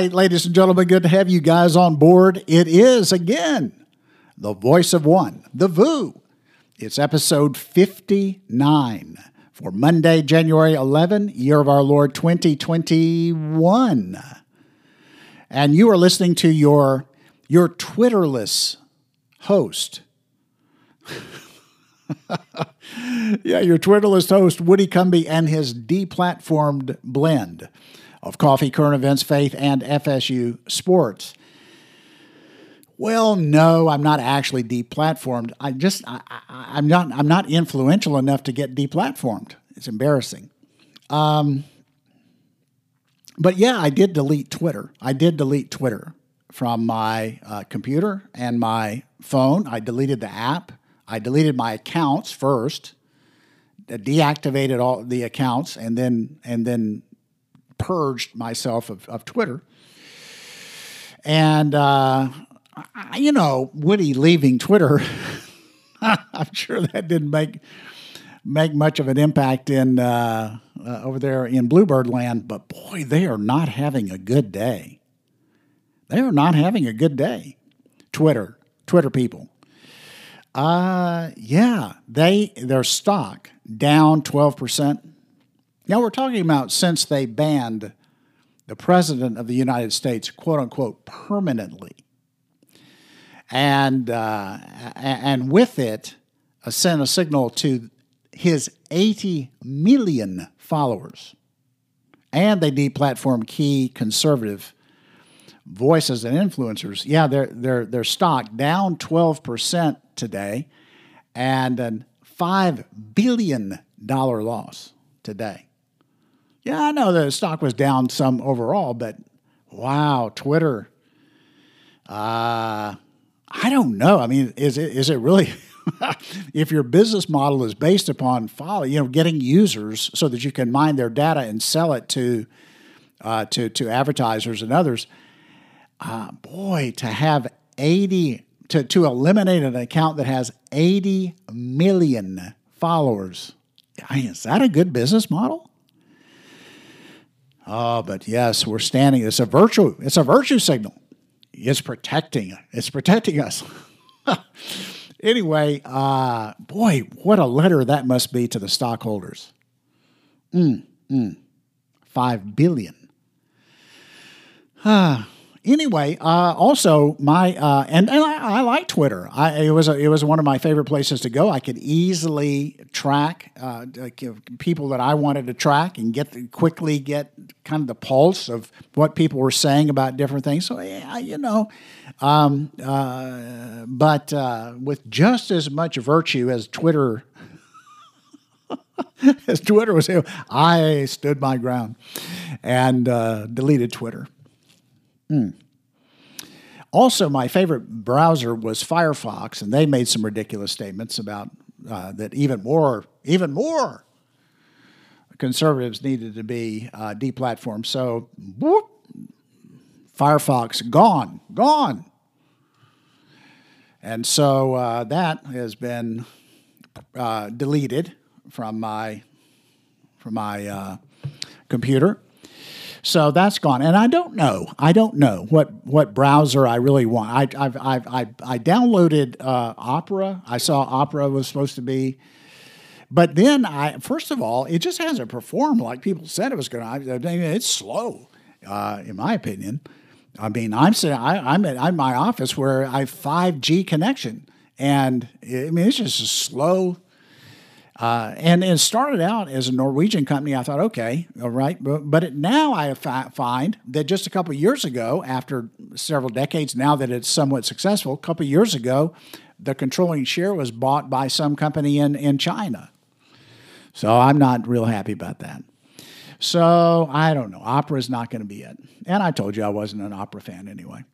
Right, ladies and gentlemen, good to have you guys on board. It is again the voice of one, the VOO. It's episode 59 for Monday, January 11, year of our Lord 2021. And you are listening to your, your Twitterless host. yeah, your Twitterless host, Woody Cumby, and his deplatformed blend of coffee, current events, faith, and FSU sports. Well, no, I'm not actually deplatformed. I just I, am not I'm not influential enough to get deplatformed. It's embarrassing. Um, but yeah, I did delete Twitter. I did delete Twitter from my uh, computer and my phone. I deleted the app. I deleted my accounts first, deactivated all the accounts, and then and then purged myself of, of Twitter. And, uh, I, you know, Woody leaving Twitter, I'm sure that didn't make make much of an impact in uh, uh, over there in Bluebird land. But boy, they are not having a good day. They are not having a good day. Twitter, Twitter people. Uh, yeah, they their stock down twelve percent now, we're talking about since they banned the President of the United States, quote unquote, permanently. And, uh, and with it, uh, sent a signal to his 80 million followers. And they deplatformed key conservative voices and influencers. Yeah, their, their, their stock down 12% today and a $5 billion loss today. Yeah, I know the stock was down some overall, but wow, Twitter. Uh, I don't know. I mean, is it is it really? if your business model is based upon follow, you know, getting users so that you can mine their data and sell it to uh, to to advertisers and others, uh, boy, to have eighty to to eliminate an account that has eighty million followers, is that a good business model? Oh, but yes, we're standing. It's a virtue. It's a virtue signal. It's protecting. It's protecting us. anyway, uh, boy, what a letter that must be to the stockholders. Mm, mm. Five billion. Ah, anyway, uh, also my uh, and, and I, I, like Twitter. I, it was a, it was one of my favorite places to go. I could easily track uh, people that I wanted to track and get quickly get kind of the pulse of what people were saying about different things. So yeah, you know, um, uh, but uh, with just as much virtue as Twitter. as Twitter was, I stood my ground and uh, deleted Twitter. Mm. Also, my favorite browser was Firefox, and they made some ridiculous statements about uh, that even more, even more conservatives needed to be uh, deplatformed. So, whoop, Firefox gone, gone. And so uh, that has been uh, deleted from my from my uh, computer. So that's gone, and I don't know. I don't know what what browser I really want. I I've, I've, I I downloaded uh, Opera. I saw Opera was supposed to be, but then I first of all, it just hasn't performed like people said it was going to. It's slow, uh, in my opinion. I mean, I'm sitting. I, I'm at I'm my office where I have five G connection, and I mean it's just a slow uh, and it started out as a Norwegian company. I thought, okay, all right. But, but it, now I find that just a couple years ago, after several decades, now that it's somewhat successful, a couple years ago, the controlling share was bought by some company in, in China. So I'm not real happy about that. So I don't know. Opera is not going to be it. And I told you I wasn't an opera fan anyway.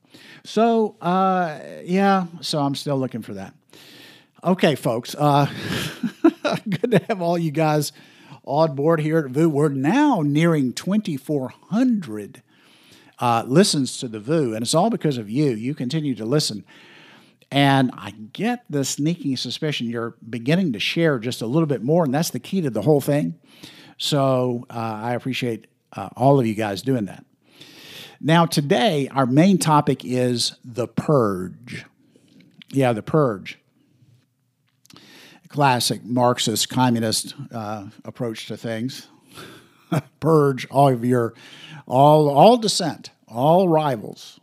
So uh, yeah, so I'm still looking for that. Okay, folks. Uh, good to have all you guys on board here at VOO. We're now nearing 2,400 uh, listens to the VOO, and it's all because of you. You continue to listen. And I get the sneaking suspicion you're beginning to share just a little bit more, and that's the key to the whole thing. So uh, I appreciate uh, all of you guys doing that. Now, today, our main topic is the purge. Yeah, the purge. Classic Marxist, communist uh, approach to things. purge all of your, all, all dissent, all rivals.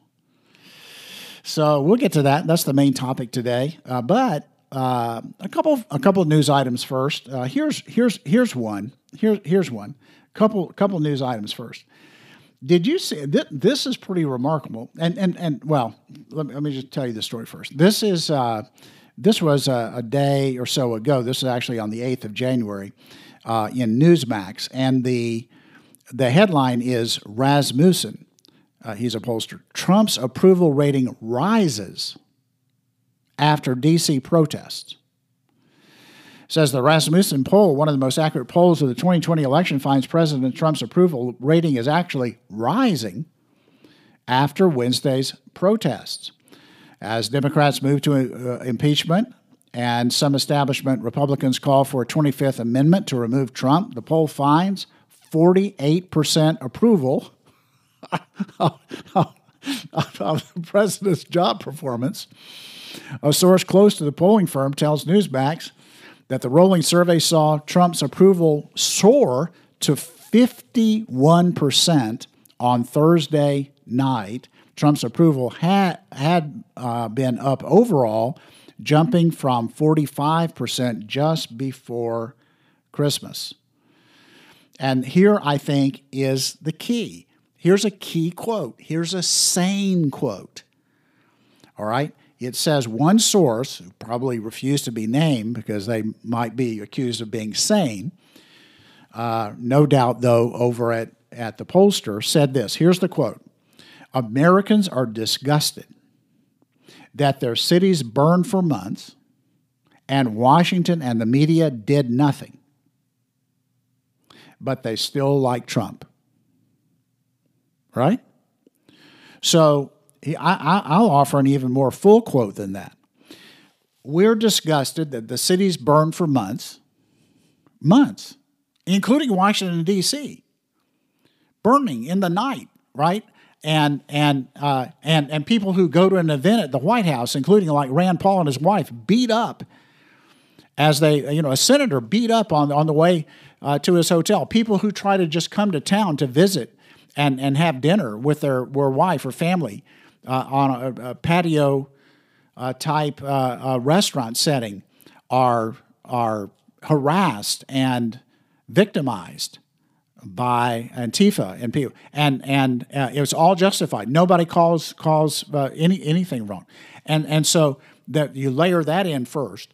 So we'll get to that. That's the main topic today. Uh, but uh, a couple, a couple of news items first. Uh, here's, here's, here's one. Here, here's one. Couple, couple news items first. Did you see th- this? Is pretty remarkable. And and and well, let me, let me just tell you the story first. This is uh, this was a, a, day or so ago. This is actually on the eighth of January uh, in Newsmax, and the the headline is Rasmussen. Uh, he's a pollster. Trump's approval rating rises after D.C. protests says the Rasmussen poll, one of the most accurate polls of the 2020 election, finds President Trump's approval rating is actually rising after Wednesday's protests. As Democrats move to uh, impeachment and some establishment Republicans call for a 25th Amendment to remove Trump, the poll finds 48% approval of the president's job performance. A source close to the polling firm tells Newsmax that the rolling survey saw Trump's approval soar to 51% on Thursday night. Trump's approval had, had uh, been up overall, jumping from 45% just before Christmas. And here, I think, is the key. Here's a key quote. Here's a sane quote. All right it says one source, who probably refused to be named because they might be accused of being sane, uh, no doubt, though, over at, at the pollster, said this. Here's the quote Americans are disgusted that their cities burned for months and Washington and the media did nothing. But they still like Trump. Right? So I, will offer an even more full quote than that. We're disgusted that the cities burned for months, months, including Washington, D.C., burning in the night, right? And and uh, and and people who go to an event at the White House, including like Rand Paul and his wife, beat up as they, you know, a senator beat up on on the way uh, to his hotel. People who try to just come to town to visit and and have dinner with their, their wife or family uh, on a, a patio uh, type uh, restaurant setting are are harassed and victimized by Antifa and people, and and uh, it was all justified. Nobody calls calls uh, any anything wrong, and and so that you layer that in first,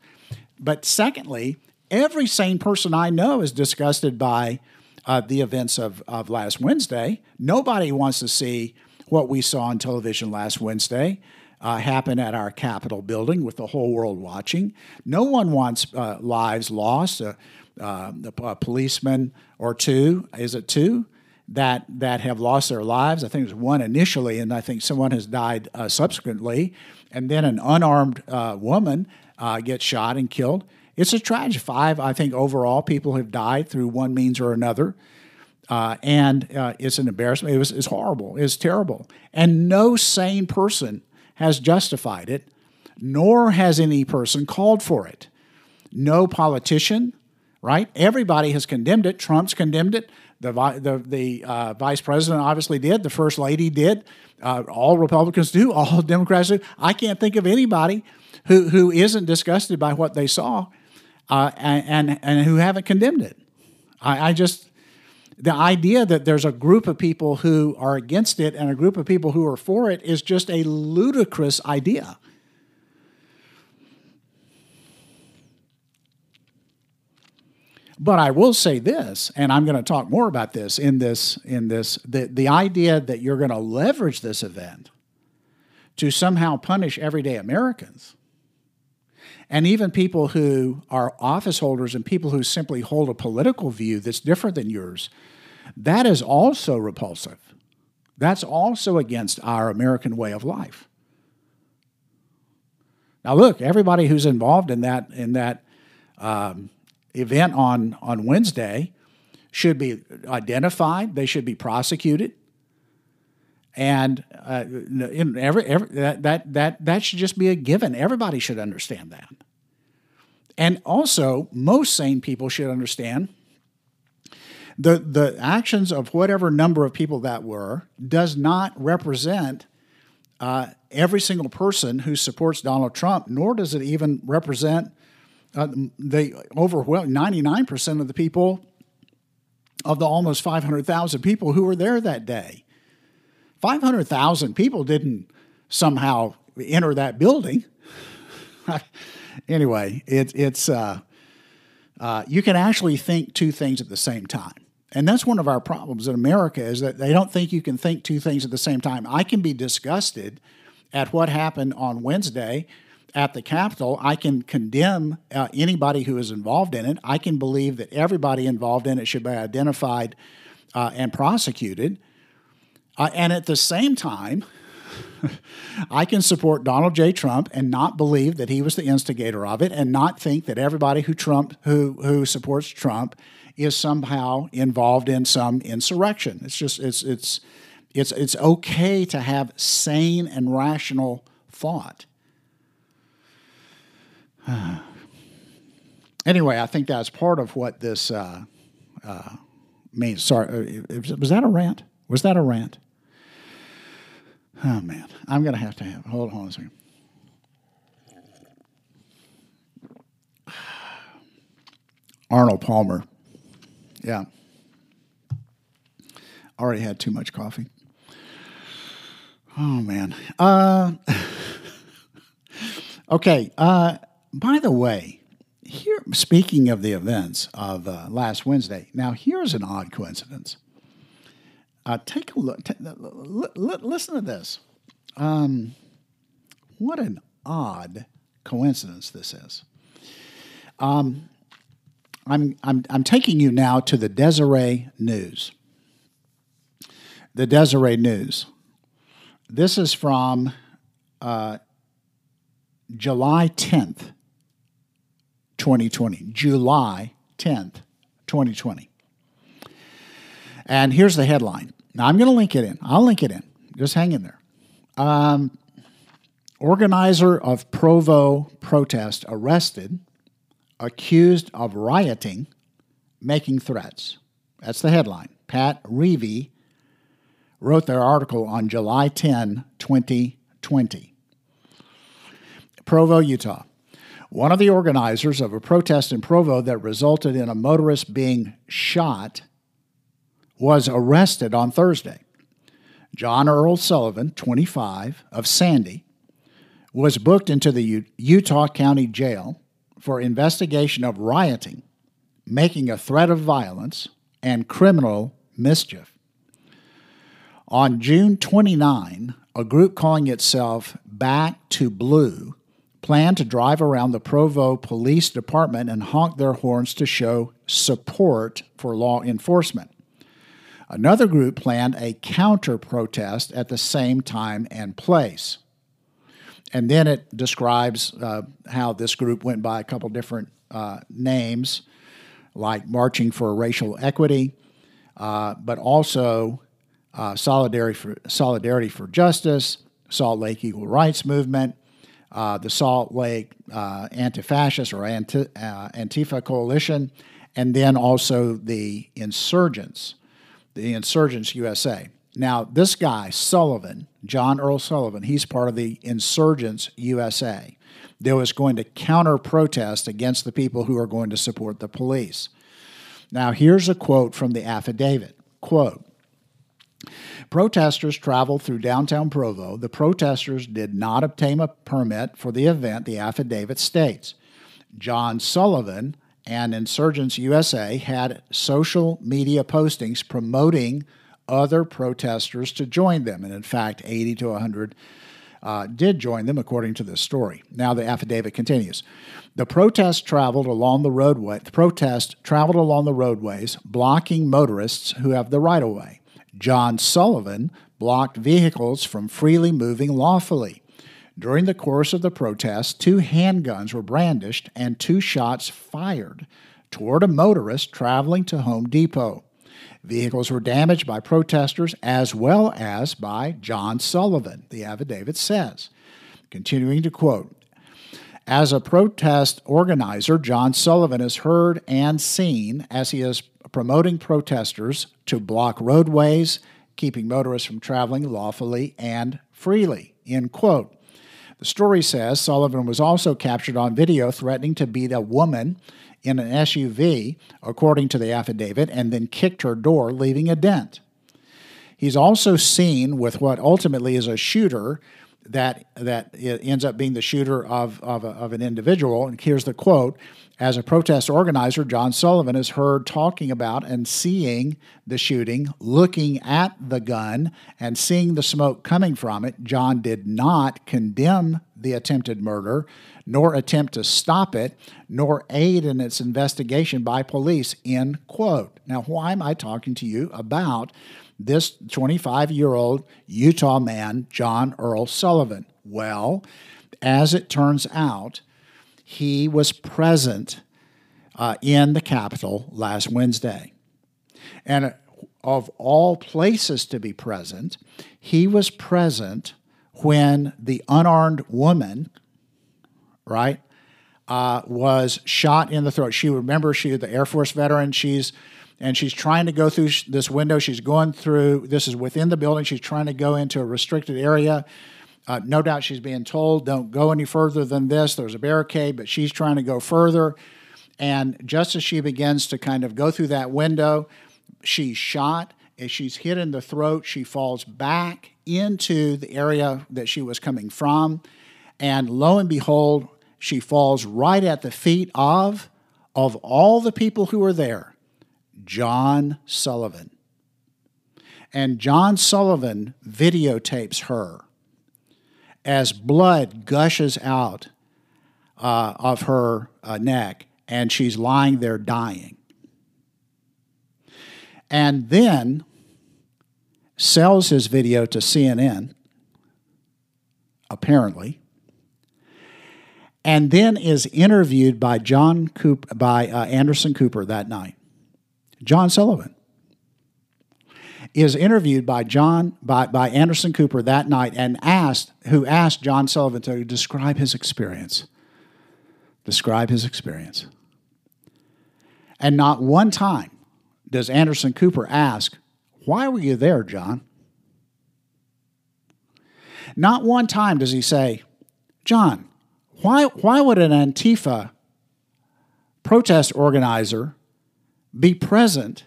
but secondly, every sane person I know is disgusted by uh, the events of of last Wednesday. Nobody wants to see what we saw on television last Wednesday. Uh, happen at our Capitol building with the whole world watching. No one wants uh, lives lost. Uh, uh a policeman or two, is it two, that that have lost their lives? I think it was one initially, and I think someone has died uh, subsequently. And then an unarmed uh, woman gets shot and killed. It's a tragedy. Five, I think, overall, people have died through one means or another. Uh, and uh, it's an embarrassment. It was it's horrible. It's terrible. And no sane person has justified it, nor has any person called for it. No politician, right? Everybody has condemned it. Trump's condemned it. The, the, the uh, vice president obviously did. The first lady did. Uh, all Republicans do. All Democrats do. I can't think of anybody who, who isn't disgusted by what they saw uh, and, and, and who haven't condemned it. I, I just the idea that there's a group of people who are against it and a group of people who are for it is just a ludicrous idea. But I will say this, and I'm going to talk more about this in this in this the, the idea that you're going to leverage this event to somehow punish everyday Americans and even people who are office holders and people who simply hold a political view that's different than yours, that is also repulsive. That's also against our American way of life. Now, look, everybody who's involved in that in that um, event on on Wednesday should be identified. They should be prosecuted, And uh, in every, every that, that that that should just be a given. Everybody should understand that. And also, most sane people should understand the the actions of whatever number of people that were does not represent uh, every single person who supports Donald Trump, nor does it even represent uh, the overwhelming 99% of the people of the almost 500,000 people who were there that day. 500,000 people didn't somehow enter that building. anyway, it, it's uh, uh, you can actually think two things at the same time. And that's one of our problems in America is that they don't think you can think two things at the same time. I can be disgusted at what happened on Wednesday at the Capitol. I can condemn uh, anybody who is involved in it. I can believe that everybody involved in it should be identified uh, and prosecuted. Uh, and at the same time, I can support Donald J. Trump and not believe that he was the instigator of it, and not think that everybody who Trump who who supports Trump is somehow involved in some insurrection. It's just it's it's it's it's okay to have sane and rational thought. anyway, I think that's part of what this uh, uh, means. Sorry, uh, was that a rant? Was that a rant? Oh man, I'm gonna have to have. Hold on a second. Arnold Palmer yeah. Already had too much coffee. Oh, man. Uh, okay. Uh, by the way, here, speaking of the events of uh, last Wednesday, now here's an odd coincidence. Uh, take a look. T- l- l- listen to this. Um, what an odd coincidence this is. Um, I'm, I'm, I'm taking you now to the Deseret News. The Deseret News. This is from uh, July 10th, 2020. July 10th, 2020. And here's the headline. Now, I'm going to link it in. I'll link it in. Just hang in there. Um, organizer of Provo protest arrested accused of rioting, making threats. That's the headline. Pat Reavy wrote their article on July 10, 2020. Provo, Utah. One of the organizers of a protest in Provo that resulted in a motorist being shot was arrested on Thursday. John Earl Sullivan, 25, of Sandy, was booked into the Utah County Jail for investigation of rioting, making a threat of violence, and criminal mischief. On June 29, a group calling itself Back to Blue planned to drive around the Provo Police Department and honk their horns to show support for law enforcement. Another group planned a counter protest at the same time and place and then it describes uh, how this group went by a couple different uh, names, like Marching for Racial Equity, uh, but also uh, Solidarity for, Solidarity for Justice, Salt Lake Equal Rights Movement, uh, the Salt Lake uh, Anti-Fascist or Anti, Antifa Coalition, and then also the Insurgents, the Insurgents USA. Now, this guy, Sullivan, John Earl Sullivan, he's part of the Insurgents USA. That was going to counter protest against the people who are going to support the police. Now, here's a quote from the affidavit. Quote, Protesters traveled through downtown Provo. The protesters did not obtain a permit for the event, the affidavit states. John Sullivan and Insurgents USA had social media postings promoting other protesters to join them. And in fact, 80 to 100 uh, did join them, according to this story. Now the affidavit continues. The protest traveled along the roadway. The protest traveled along the roadways, blocking motorists who have the right of way. John Sullivan blocked vehicles from freely moving lawfully. During the course of the protest, two handguns were brandished and two shots fired toward a motorist traveling to Home Depot. Vehicles were damaged by protesters as well as by John Sullivan, the affidavit says. Continuing to quote, as a protest organizer, John Sullivan is heard and seen as he is promoting protesters to block roadways, keeping motorists from traveling lawfully and freely. End quote. The story says Sullivan was also captured on video threatening to beat a woman in an SUV, according to the affidavit, and then kicked her door, leaving a dent. He's also seen with what ultimately is a shooter that that ends up being the shooter of, of, a, of, an individual. And here's the quote As a protest organizer, John Sullivan is heard talking about and seeing the shooting, looking at the gun, and seeing the smoke coming from it. John did not condemn the attempted murder, nor attempt to stop it, nor aid in its investigation by police. End quote. Now, why am I talking to you about? This 25 year old Utah man, John Earl Sullivan? Well, as it turns out, he was present uh, in the Capitol last Wednesday. And of all places to be present, he was present when the unarmed woman, right, uh, was shot in the throat. She remember she the Air Force veteran. She's and she's trying to go through this window. She's going through, this is within the building. She's trying to go into a restricted area. Uh, no doubt she's being told, don't go any further than this. There's a barricade, but she's trying to go further. And just as she begins to kind of go through that window, she's shot. As she's hit in the throat, she falls back into the area that she was coming from. And lo and behold, she falls right at the feet of, of all the people who were there, John Sullivan. And John Sullivan videotapes her as blood gushes out uh, of her uh, neck and she's lying there dying. And then sells his video to CNN, apparently, and then is interviewed by John Coop, by uh, Anderson Cooper that night. John Sullivan, is interviewed by John by, by Anderson Cooper that night and asked who asked John Sullivan to describe his experience. Describe his experience. And not one time does Anderson Cooper ask, Why were you there, John? Not one time does he say, John, why, why would an Antifa protest organizer be present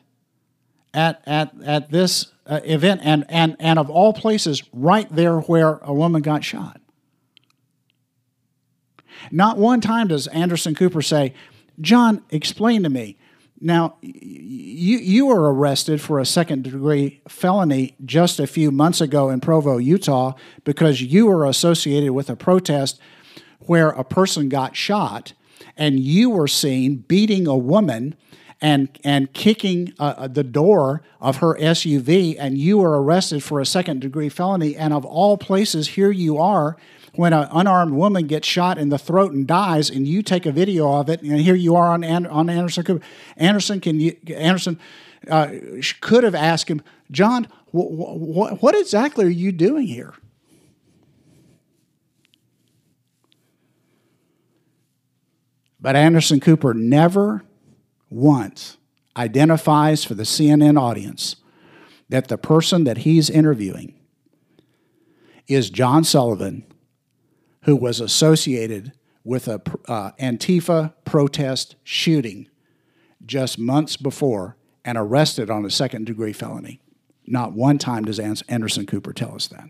at, at, at this uh, event and, and, and of all places, right there where a woman got shot. Not one time does Anderson Cooper say, John, explain to me. Now, you, you were arrested for a second degree felony just a few months ago in Provo, Utah, because you were associated with a protest where a person got shot and you were seen beating a woman and and kicking uh, uh the door of her SUV, and you are arrested for a second degree felony. And of all places, here you are when an unarmed woman gets shot in the throat and dies, and you take a video of it, and here you are on on Anderson. Cooper. Anderson can you, Anderson uh, could have asked him, John, wh- wh- what exactly are you doing here? But Anderson Cooper never once identifies for the CNN audience that the person that he's interviewing is John Sullivan, who was associated with a uh, Antifa protest shooting just months before and arrested on a second degree felony. Not one time does Anderson Cooper tell us that.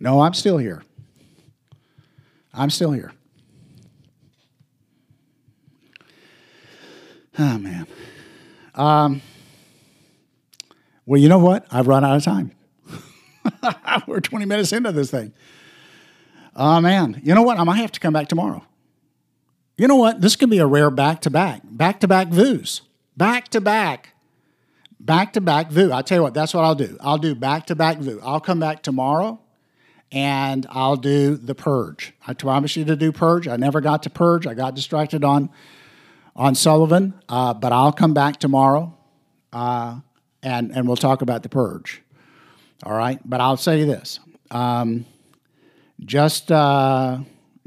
No, I'm still here. I'm still here. Oh, man. Um, well, you know what? I've run out of time. We're 20 minutes into this thing. Oh, man. You know what? I might have to come back tomorrow. You know what? This could be a rare back to back, back to back VOOs. Back to back. Back to back VOO. I'll tell you what, that's what I'll do. I'll do back to back VOO. I'll come back tomorrow and I'll do the purge. I promise you to do purge. I never got to purge. I got distracted on on Sullivan, uh, but I'll come back tomorrow, uh, and and we'll talk about the purge. All right, but I'll say this: um, just uh,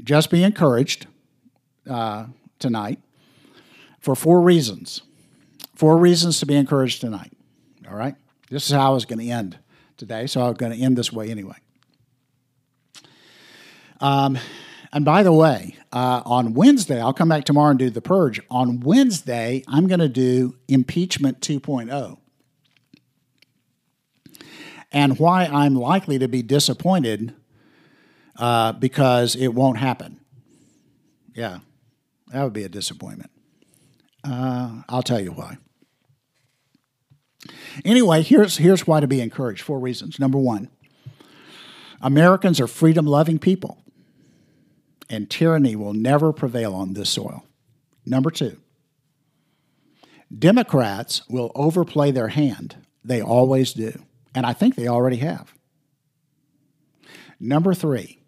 just be encouraged uh, tonight for four reasons. Four reasons to be encouraged tonight. All right, this is how I was going to end today, so I'm going to end this way anyway. Um, and by the way, uh, on Wednesday, I'll come back tomorrow and do the purge. On Wednesday, I'm going to do impeachment 2.0. And why I'm likely to be disappointed uh, because it won't happen. Yeah, that would be a disappointment. Uh, I'll tell you why. Anyway, here's, here's why to be encouraged. Four reasons. Number one, Americans are freedom loving people and tyranny will never prevail on this soil. Number two, Democrats will overplay their hand. They always do. And I think they already have. Number three,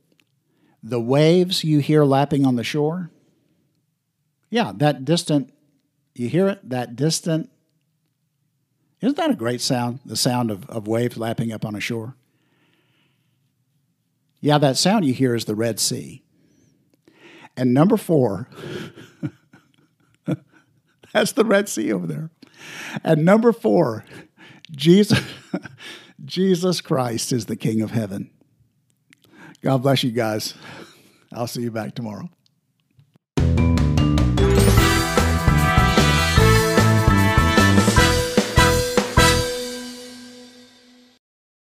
the waves you hear lapping on the shore. Yeah, that distant, you hear it? That distant. Isn't that a great sound? The sound of, of waves lapping up on a shore? Yeah, that sound you hear is the Red Sea. And number four, that's the Red Sea over there. And number four, Jesus, Jesus Christ is the King of heaven. God bless you guys. I'll see you back tomorrow.